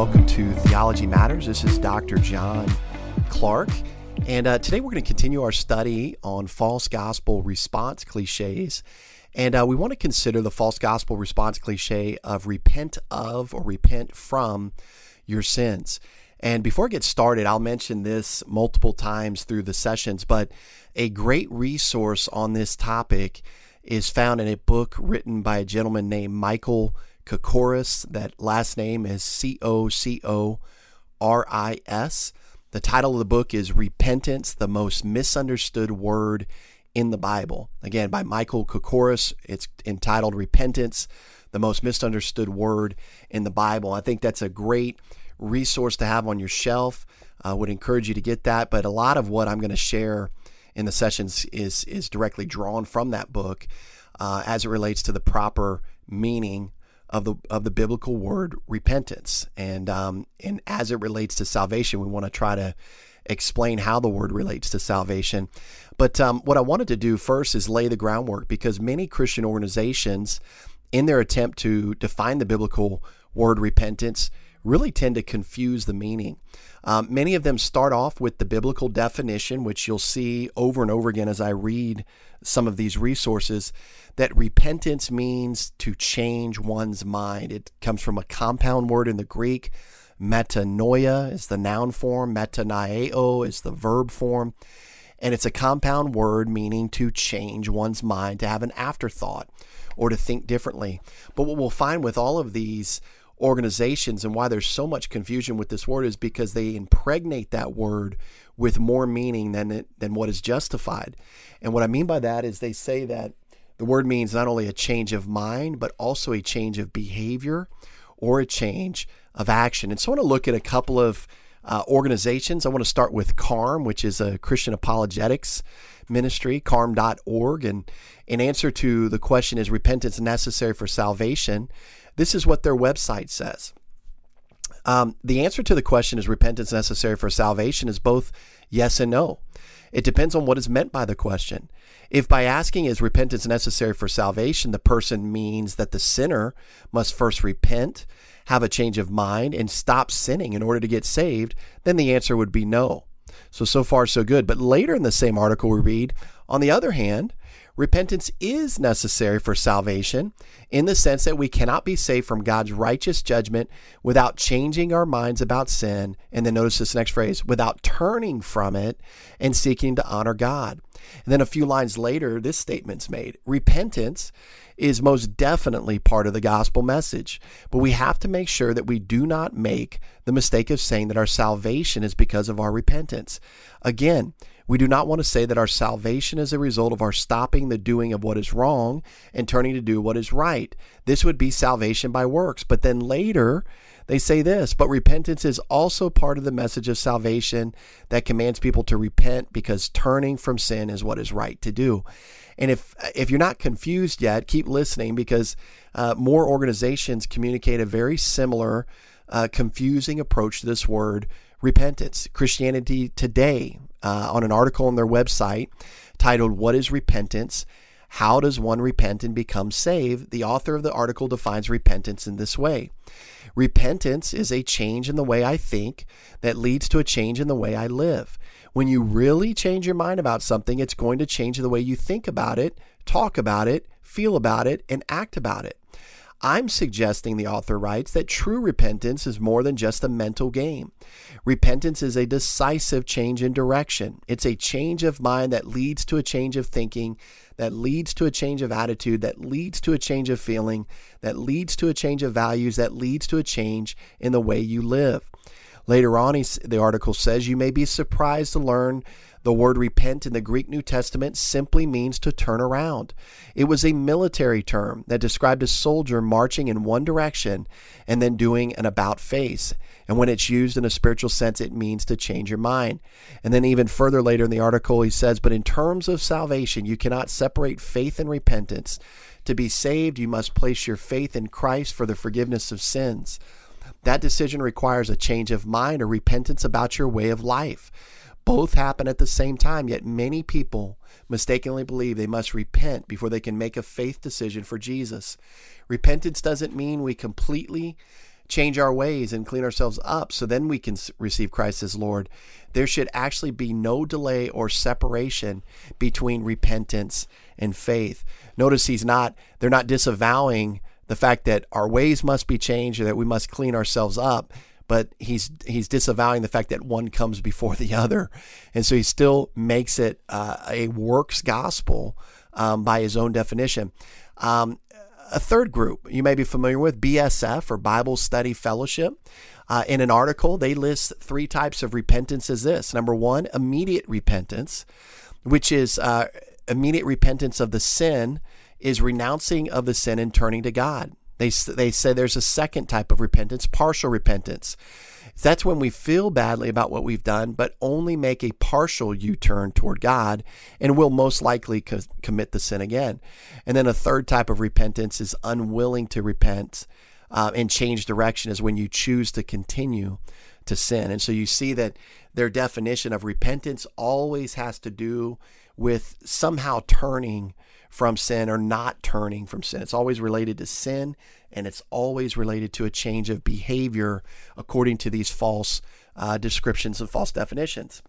Welcome to Theology Matters. This is Dr. John Clark. And uh, today we're going to continue our study on false gospel response cliches. And uh, we want to consider the false gospel response cliche of repent of or repent from your sins. And before I get started, I'll mention this multiple times through the sessions, but a great resource on this topic is found in a book written by a gentleman named Michael Cocoris. That last name is C O C O R I S. The title of the book is Repentance, the Most Misunderstood Word in the Bible. Again, by Michael Cocoris. It's entitled Repentance, the Most Misunderstood Word in the Bible. I think that's a great resource to have on your shelf. I would encourage you to get that. But a lot of what I'm going to share in the sessions is is directly drawn from that book uh, as it relates to the proper meaning of the of the biblical word repentance, and um, and as it relates to salvation, we want to try to explain how the word relates to salvation. But um, what I wanted to do first is lay the groundwork because many Christian organizations, in their attempt to define the biblical word repentance, really tend to confuse the meaning. Um, many of them start off with the biblical definition, which you'll see over and over again as I read some of these resources, that repentance means to change one's mind. It comes from a compound word in the Greek. Metanoia is the noun form, metanoeo is the verb form. And it's a compound word meaning to change one's mind, to have an afterthought, or to think differently. But what we'll find with all of these organizations and why there's so much confusion with this word is because they impregnate that word with more meaning than it, than what is justified. And what I mean by that is they say that the word means not only a change of mind but also a change of behavior or a change of action. And so I want to look at a couple of uh, organizations. I want to start with CARM, which is a Christian apologetics ministry, carm.org. And in answer to the question, is repentance necessary for salvation? This is what their website says. Um, the answer to the question, is repentance necessary for salvation, is both yes and no. It depends on what is meant by the question. If by asking, is repentance necessary for salvation, the person means that the sinner must first repent, have a change of mind, and stop sinning in order to get saved, then the answer would be no. So, so far, so good. But later in the same article, we read, on the other hand, Repentance is necessary for salvation in the sense that we cannot be saved from God's righteous judgment without changing our minds about sin. And then notice this next phrase without turning from it and seeking to honor God. And then a few lines later, this statement's made Repentance is most definitely part of the gospel message, but we have to make sure that we do not make the mistake of saying that our salvation is because of our repentance. Again, we do not want to say that our salvation is a result of our stopping the doing of what is wrong and turning to do what is right. This would be salvation by works. But then later, they say this, but repentance is also part of the message of salvation that commands people to repent because turning from sin is what is right to do. And if if you're not confused yet, keep listening because uh, more organizations communicate a very similar, uh, confusing approach to this word repentance. Christianity Today uh, on an article on their website titled What is Repentance? How does one repent and become saved? The author of the article defines repentance in this way Repentance is a change in the way I think that leads to a change in the way I live. When you really change your mind about something, it's going to change the way you think about it, talk about it, feel about it, and act about it. I'm suggesting, the author writes, that true repentance is more than just a mental game. Repentance is a decisive change in direction. It's a change of mind that leads to a change of thinking, that leads to a change of attitude, that leads to a change of feeling, that leads to a change of values, that leads to a change in the way you live. Later on, the article says you may be surprised to learn the word repent in the Greek New Testament simply means to turn around. It was a military term that described a soldier marching in one direction and then doing an about face. And when it's used in a spiritual sense, it means to change your mind. And then, even further later in the article, he says, But in terms of salvation, you cannot separate faith and repentance. To be saved, you must place your faith in Christ for the forgiveness of sins. That decision requires a change of mind or repentance about your way of life. Both happen at the same time, yet many people mistakenly believe they must repent before they can make a faith decision for Jesus. Repentance doesn't mean we completely change our ways and clean ourselves up so then we can receive Christ as Lord, there should actually be no delay or separation between repentance and faith. Notice he's not, they're not disavowing the fact that our ways must be changed or that we must clean ourselves up but he's he's disavowing the fact that one comes before the other, and so he still makes it uh, a works gospel um, by his own definition. Um, a third group you may be familiar with, BSF or Bible Study Fellowship. Uh, in an article, they list three types of repentance as this. Number one, immediate repentance, which is uh, immediate repentance of the sin, is renouncing of the sin and turning to God. They, they say there's a second type of repentance, partial repentance. That's when we feel badly about what we've done, but only make a partial U turn toward God and will most likely co- commit the sin again. And then a third type of repentance is unwilling to repent uh, and change direction, is when you choose to continue to sin. And so you see that their definition of repentance always has to do with somehow turning from sin or not turning from sin. It's always related to sin and it's always related to a change of behavior according to these false uh, descriptions and false definitions.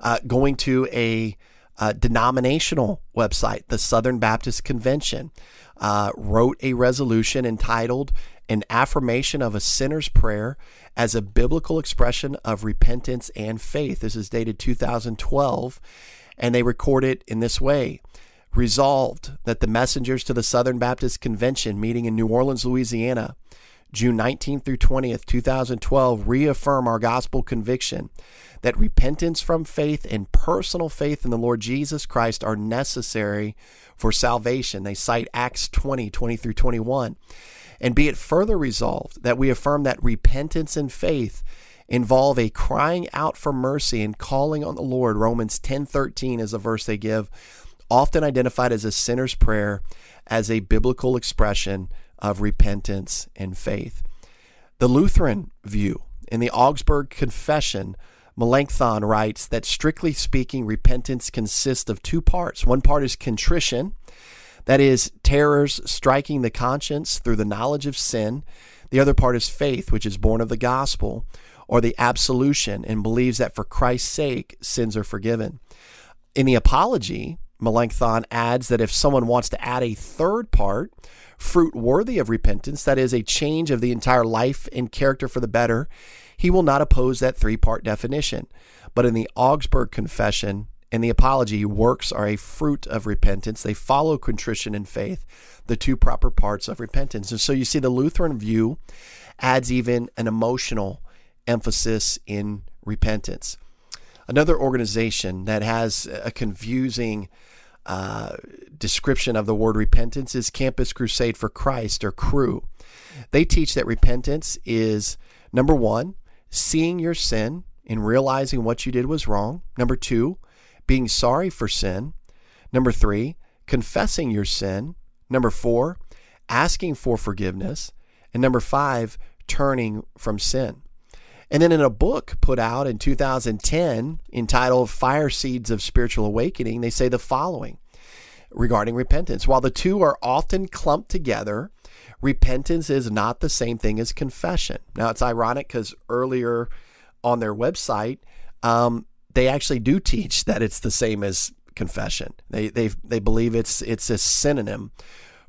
Uh, going to a uh, denominational website, the Southern Baptist Convention, uh, wrote a resolution entitled An Affirmation of a Sinner's Prayer as a Biblical Expression of Repentance and Faith. This is dated 2012, and they record it in this way resolved that the messengers to the Southern Baptist Convention meeting in New Orleans, Louisiana, June 19th through 20th, 2012, reaffirm our gospel conviction that repentance from faith and personal faith in the Lord Jesus Christ are necessary for salvation. They cite Acts 20, 20 through 21. And be it further resolved that we affirm that repentance and faith involve a crying out for mercy and calling on the Lord. Romans 10:13 is a verse they give often identified as a sinner's prayer as a biblical expression of repentance and faith. The Lutheran view in the Augsburg Confession, Melanchthon writes that strictly speaking, repentance consists of two parts. One part is contrition, that is, terrors striking the conscience through the knowledge of sin. The other part is faith, which is born of the gospel, or the absolution, and believes that for Christ's sake, sins are forgiven. In the Apology, Melanchthon adds that if someone wants to add a third part, fruit worthy of repentance, that is, a change of the entire life and character for the better, he will not oppose that three part definition. But in the Augsburg Confession and the Apology, works are a fruit of repentance. They follow contrition and faith, the two proper parts of repentance. And so you see, the Lutheran view adds even an emotional emphasis in repentance. Another organization that has a confusing uh, description of the word repentance is Campus Crusade for Christ or CRU. They teach that repentance is number one, seeing your sin and realizing what you did was wrong. Number two, being sorry for sin. Number three, confessing your sin. Number four, asking for forgiveness. And number five, turning from sin. And then in a book put out in 2010 entitled Fire Seeds of Spiritual Awakening, they say the following regarding repentance. While the two are often clumped together, repentance is not the same thing as confession. Now, it's ironic because earlier on their website, um, they actually do teach that it's the same as confession. They they they believe it's it's a synonym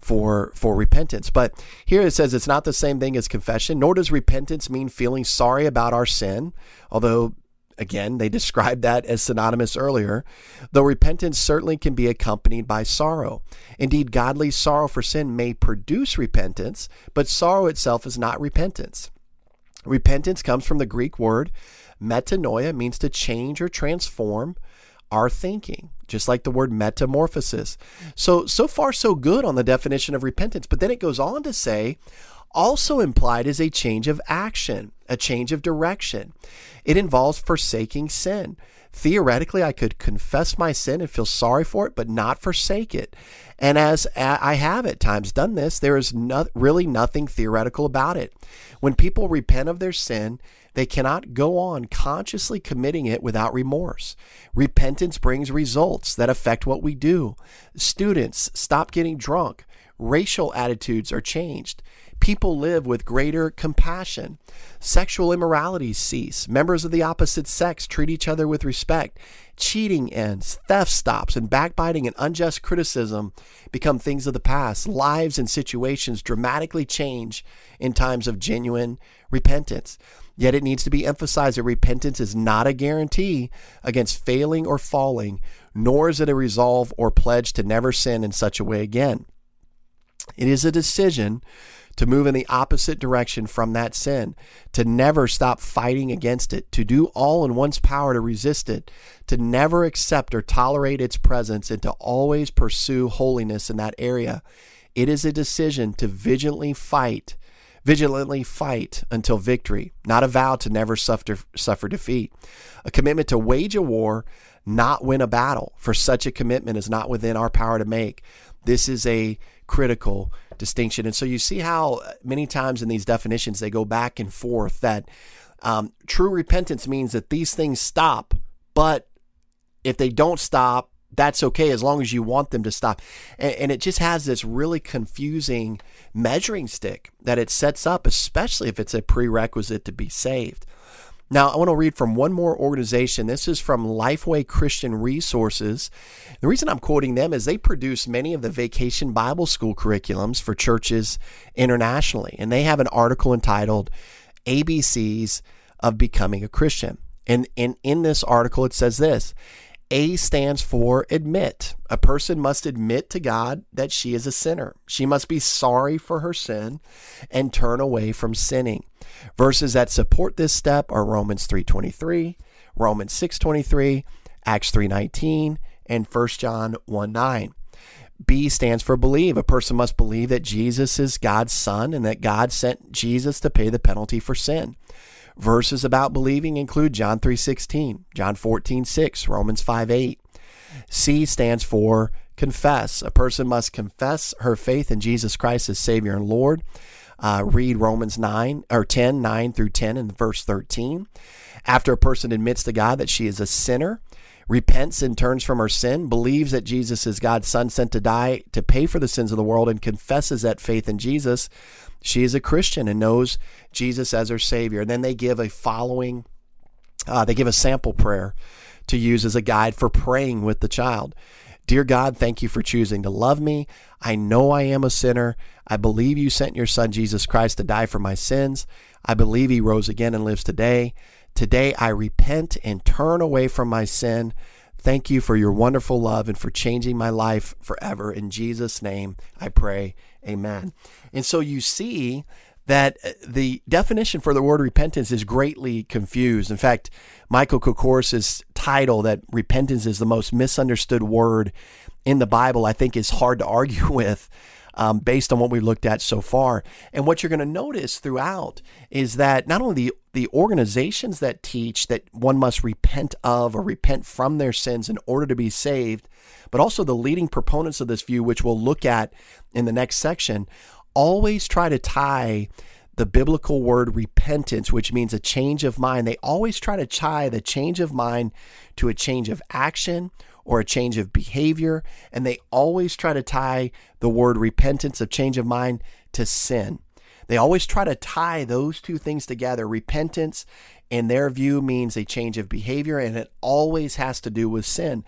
for for repentance. But here it says it's not the same thing as confession, nor does repentance mean feeling sorry about our sin, although again they described that as synonymous earlier, though repentance certainly can be accompanied by sorrow. Indeed, godly sorrow for sin may produce repentance, but sorrow itself is not repentance. Repentance comes from the Greek word metanoia means to change or transform our thinking, just like the word metamorphosis. So, so far, so good on the definition of repentance. But then it goes on to say, also implied is a change of action, a change of direction. It involves forsaking sin. Theoretically, I could confess my sin and feel sorry for it, but not forsake it. And as I have at times done this, there is not, really nothing theoretical about it. When people repent of their sin, they cannot go on consciously committing it without remorse. Repentance brings results that affect what we do. Students, stop getting drunk. Racial attitudes are changed. People live with greater compassion. Sexual immoralities cease. Members of the opposite sex treat each other with respect. Cheating ends. Theft stops. And backbiting and unjust criticism become things of the past. Lives and situations dramatically change in times of genuine repentance. Yet it needs to be emphasized that repentance is not a guarantee against failing or falling, nor is it a resolve or pledge to never sin in such a way again. It is a decision to move in the opposite direction from that sin, to never stop fighting against it, to do all in one's power to resist it, to never accept or tolerate its presence, and to always pursue holiness in that area. It is a decision to vigilantly fight, vigilantly fight until victory, not a vow to never suffer, suffer defeat. A commitment to wage a war, not win a battle, for such a commitment is not within our power to make. This is a critical distinction. And so you see how many times in these definitions they go back and forth that um, true repentance means that these things stop, but if they don't stop, that's okay as long as you want them to stop. And, and, it just has this really confusing measuring stick that it sets up, especially if it's a prerequisite to be saved. Now, I want to read from one more organization. This is from Lifeway Christian Resources. The reason I'm quoting them is they produce many of the vacation Bible school curriculums for churches internationally. And they have an article entitled ABCs of Becoming a Christian. And, and in this article, it says this a stands for admit. A person must admit to God that she is a sinner. She must be sorry for her sin and turn away from sinning. Verses that support this step are Romans 3:23, Romans 6:23, Acts 3:19, and 1 John 1:9. B stands for believe. A person must believe that Jesus is God's son and that God sent Jesus to pay the penalty for sin. Verses about believing include John 3:16, John 14:6, Romans 5:8. C stands for confess. A person must confess her faith in Jesus Christ as Savior and Lord. Uh, read Romans 9 or 10, 9 through 10 and verse 13. After a person admits to God that she is a sinner, repents and turns from her sin, believes that Jesus is God's son sent to die to pay for the sins of the world, and confesses that faith in Jesus, she is a Christian and knows Jesus as her Savior. And then they give a following, uh, they give a sample prayer to use as a guide for praying with the child. Dear God, thank you for choosing to love me. I know I am a sinner. I believe you sent your son Jesus Christ to die for my sins. I believe he rose again and lives today. Today I repent and turn away from my sin. Thank you for your wonderful love and for changing my life forever. In Jesus' name, I pray. Amen. And so you see that uh, the definition for the word repentance is greatly confused. In fact, Michael Cocoris' title that repentance is the most misunderstood word in the Bible, I think is hard to argue with. Um, based on what we looked at so far. And what you're going to notice throughout is that not only the, the organizations that teach that one must repent of or repent from their sins in order to be saved, but also the leading proponents of this view, which we'll look at in the next section, always try to tie the biblical word repentance, which means a change of mind, they always try to tie the change of mind to a change of action or a change of behavior. And they always try to tie the word repentance, of change of mind, to sin. They always try to tie those two things together. Repentance, in their view, means a change of behavior, and it always has to do with sin.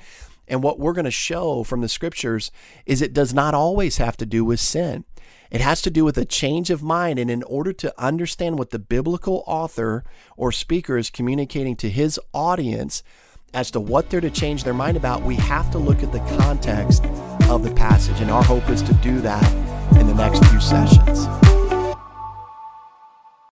And what we're going to show from the scriptures is it does not always have to do with sin. It has to do with a change of mind. And in order to understand what the biblical author or speaker is communicating to his audience as to what they're to change their mind about, we have to look at the context of the passage. And our hope is to do that in the next few sessions.